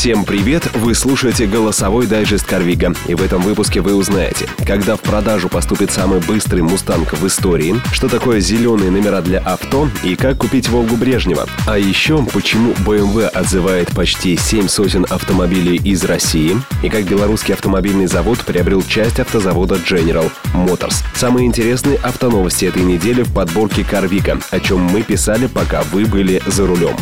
Всем привет! Вы слушаете голосовой дайджест Карвига. И в этом выпуске вы узнаете, когда в продажу поступит самый быстрый мустанг в истории, что такое зеленые номера для авто и как купить Волгу Брежнева. А еще, почему BMW отзывает почти 7 сотен автомобилей из России и как белорусский автомобильный завод приобрел часть автозавода General Motors. Самые интересные автоновости этой недели в подборке Карвика, о чем мы писали, пока вы были за рулем.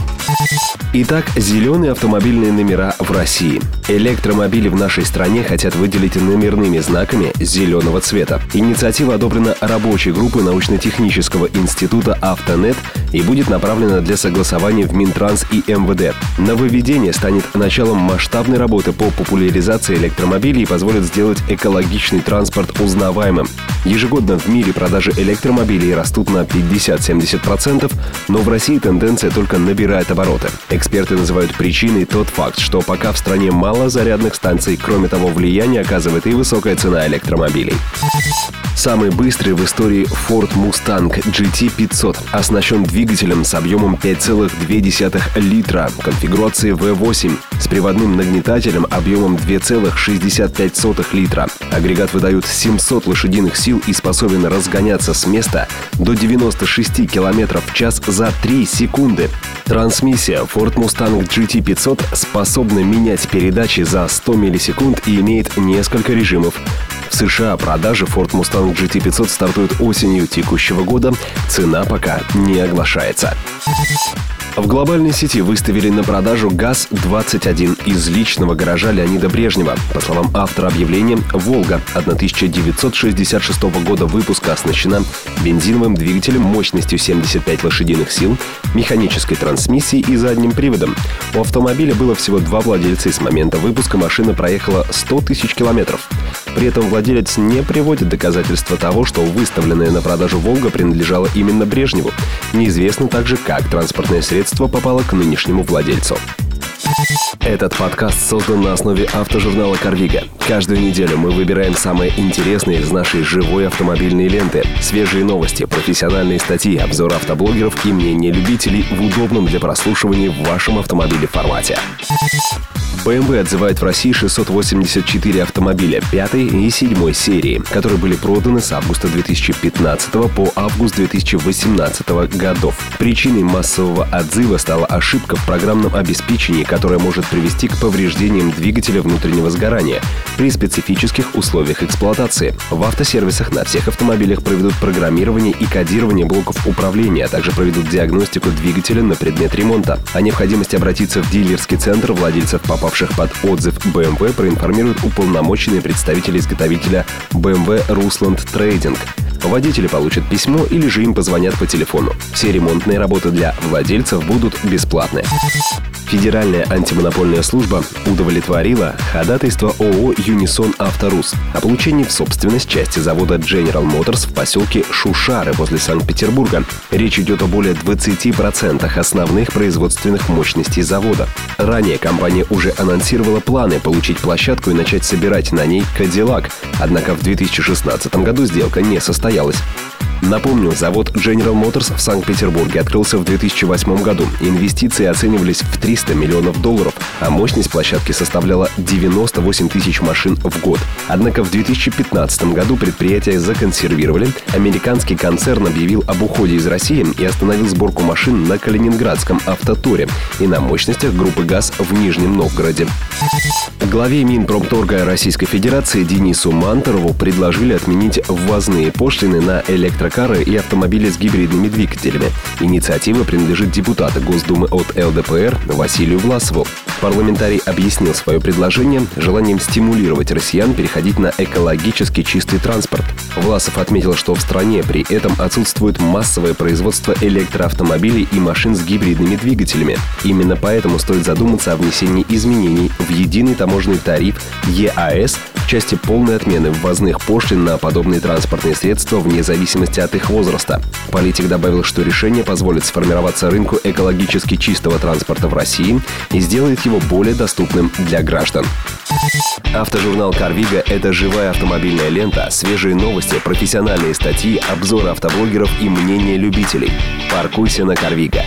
Итак, зеленые автомобильные номера в России. Электромобили в нашей стране хотят выделить номерными знаками зеленого цвета. Инициатива одобрена рабочей группой научно-технического института «Автонет» и будет направлена для согласования в Минтранс и МВД. Нововведение станет началом масштабной работы по популяризации электромобилей и позволит сделать экологичный транспорт узнаваемым. Ежегодно в мире продажи электромобилей растут на 50-70%, но в России тенденция только набирает обороты. Эксперты называют причиной тот факт, что пока в стране мало зарядных станций, кроме того, влияние оказывает и высокая цена электромобилей. Самый быстрый в истории Ford Mustang GT500 оснащен двигателем с объемом 5,2 литра конфигурации V8 с приводным нагнетателем объемом 2,65 литра. Агрегат выдает 700 лошадиных сил и способен разгоняться с места до 96 км в час за 3 секунды. Трансмиссия Ford Mustang GT500 способна менять передачи за 100 миллисекунд и имеет несколько режимов в США продажи Ford Mustang GT500 стартуют осенью текущего года. Цена пока не оглашается. В глобальной сети выставили на продажу ГАЗ-21 из личного гаража Леонида Брежнева. По словам автора объявления, «Волга» 1966 года выпуска оснащена бензиновым двигателем мощностью 75 лошадиных сил, механической трансмиссией и задним приводом. У автомобиля было всего два владельца и с момента выпуска машина проехала 100 тысяч километров. При этом владелец не приводит доказательства того, что выставленная на продажу «Волга» принадлежала именно Брежневу. Неизвестно также, как транспортное средство попало к нынешнему владельцу. Этот подкаст создан на основе автожурнала «Карвига». Каждую неделю мы выбираем самые интересные из нашей живой автомобильной ленты. Свежие новости, профессиональные статьи, обзор автоблогеров и мнения любителей в удобном для прослушивания в вашем автомобиле формате. BMW отзывает в России 684 автомобиля пятой и седьмой серии, которые были проданы с августа 2015 по август 2018 годов. Причиной массового отзыва стала ошибка в программном обеспечении, которая может привести к повреждениям двигателя внутреннего сгорания при специфических условиях эксплуатации. В автосервисах на всех автомобилях проведут программирование и кодирование блоков управления, а также проведут диагностику двигателя на предмет ремонта. О необходимости обратиться в дилерский центр владельцев попав попавших под отзыв BMW, проинформируют уполномоченные представители изготовителя BMW Rusland Trading. Водители получат письмо или же им позвонят по телефону. Все ремонтные работы для владельцев будут бесплатны. Федеральная антимонопольная служба удовлетворила ходатайство ООО «Юнисон Авторус» о получении в собственность части завода General Motors в поселке Шушары возле Санкт-Петербурга. Речь идет о более 20% основных производственных мощностей завода. Ранее компания уже анонсировала планы получить площадку и начать собирать на ней «Кадиллак», однако в 2016 году сделка не состоялась. Напомню, завод General Motors в Санкт-Петербурге открылся в 2008 году. Инвестиции оценивались в 300 миллионов долларов, а мощность площадки составляла 98 тысяч машин в год. Однако в 2015 году предприятие законсервировали, американский концерн объявил об уходе из России и остановил сборку машин на Калининградском автоторе и на мощностях группы ГАЗ в Нижнем Новгороде. Главе Минпромторга Российской Федерации Денису Мантерову предложили отменить ввозные пошлины на электрокары и автомобили с гибридными двигателями. Инициатива принадлежит депутату Госдумы от ЛДПР Василию Власову. Парламентарий объяснил свое предложение желанием стимулировать россиян переходить на экологически чистый транспорт. Власов отметил, что в стране при этом отсутствует массовое производство электроавтомобилей и машин с гибридными двигателями. Именно поэтому стоит задуматься о внесении изменений в единый таможенный тариф ЕАС в части полной отмены ввозных пошлин на подобные транспортные средства вне зависимости от их возраста. Политик добавил, что решение позволит сформироваться рынку экологически чистого транспорта в России и сделает его более доступным для граждан. Автожурнал «Карвига» — это живая автомобильная лента, свежие новости, профессиональные статьи, обзоры автоблогеров и мнения любителей. Паркуйся на «Карвига».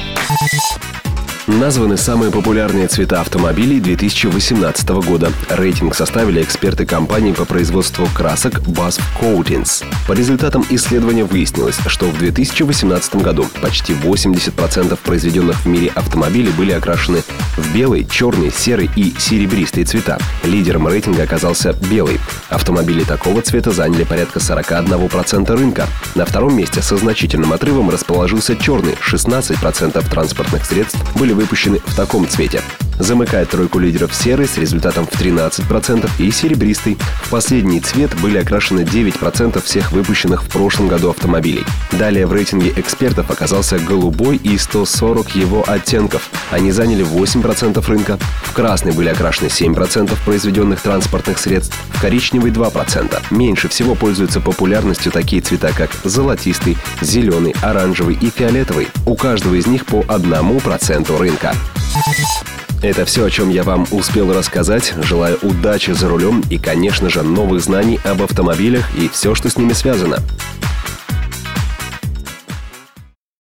Названы самые популярные цвета автомобилей 2018 года. Рейтинг составили эксперты компании по производству красок BASF Coatings. По результатам исследования выяснилось, что в 2018 году почти 80% произведенных в мире автомобилей были окрашены в белый, черный, серый и серебристый цвета. Лидером рейтинга оказался белый. Автомобили такого цвета заняли порядка 41% рынка. На втором месте со значительным отрывом расположился черный. 16% транспортных средств были выпущены в таком цвете. Замыкает тройку лидеров серый с результатом в 13% и серебристый. В последний цвет были окрашены 9% всех выпущенных в прошлом году автомобилей. Далее в рейтинге экспертов оказался голубой и 140 его оттенков. Они заняли 8% рынка. В красный были окрашены 7% произведенных транспортных средств, в коричневый 2%. Меньше всего пользуются популярностью такие цвета, как золотистый, зеленый, оранжевый и фиолетовый. У каждого из них по одному проценту рынка. Это все, о чем я вам успел рассказать. Желаю удачи за рулем и, конечно же, новых знаний об автомобилях и все, что с ними связано.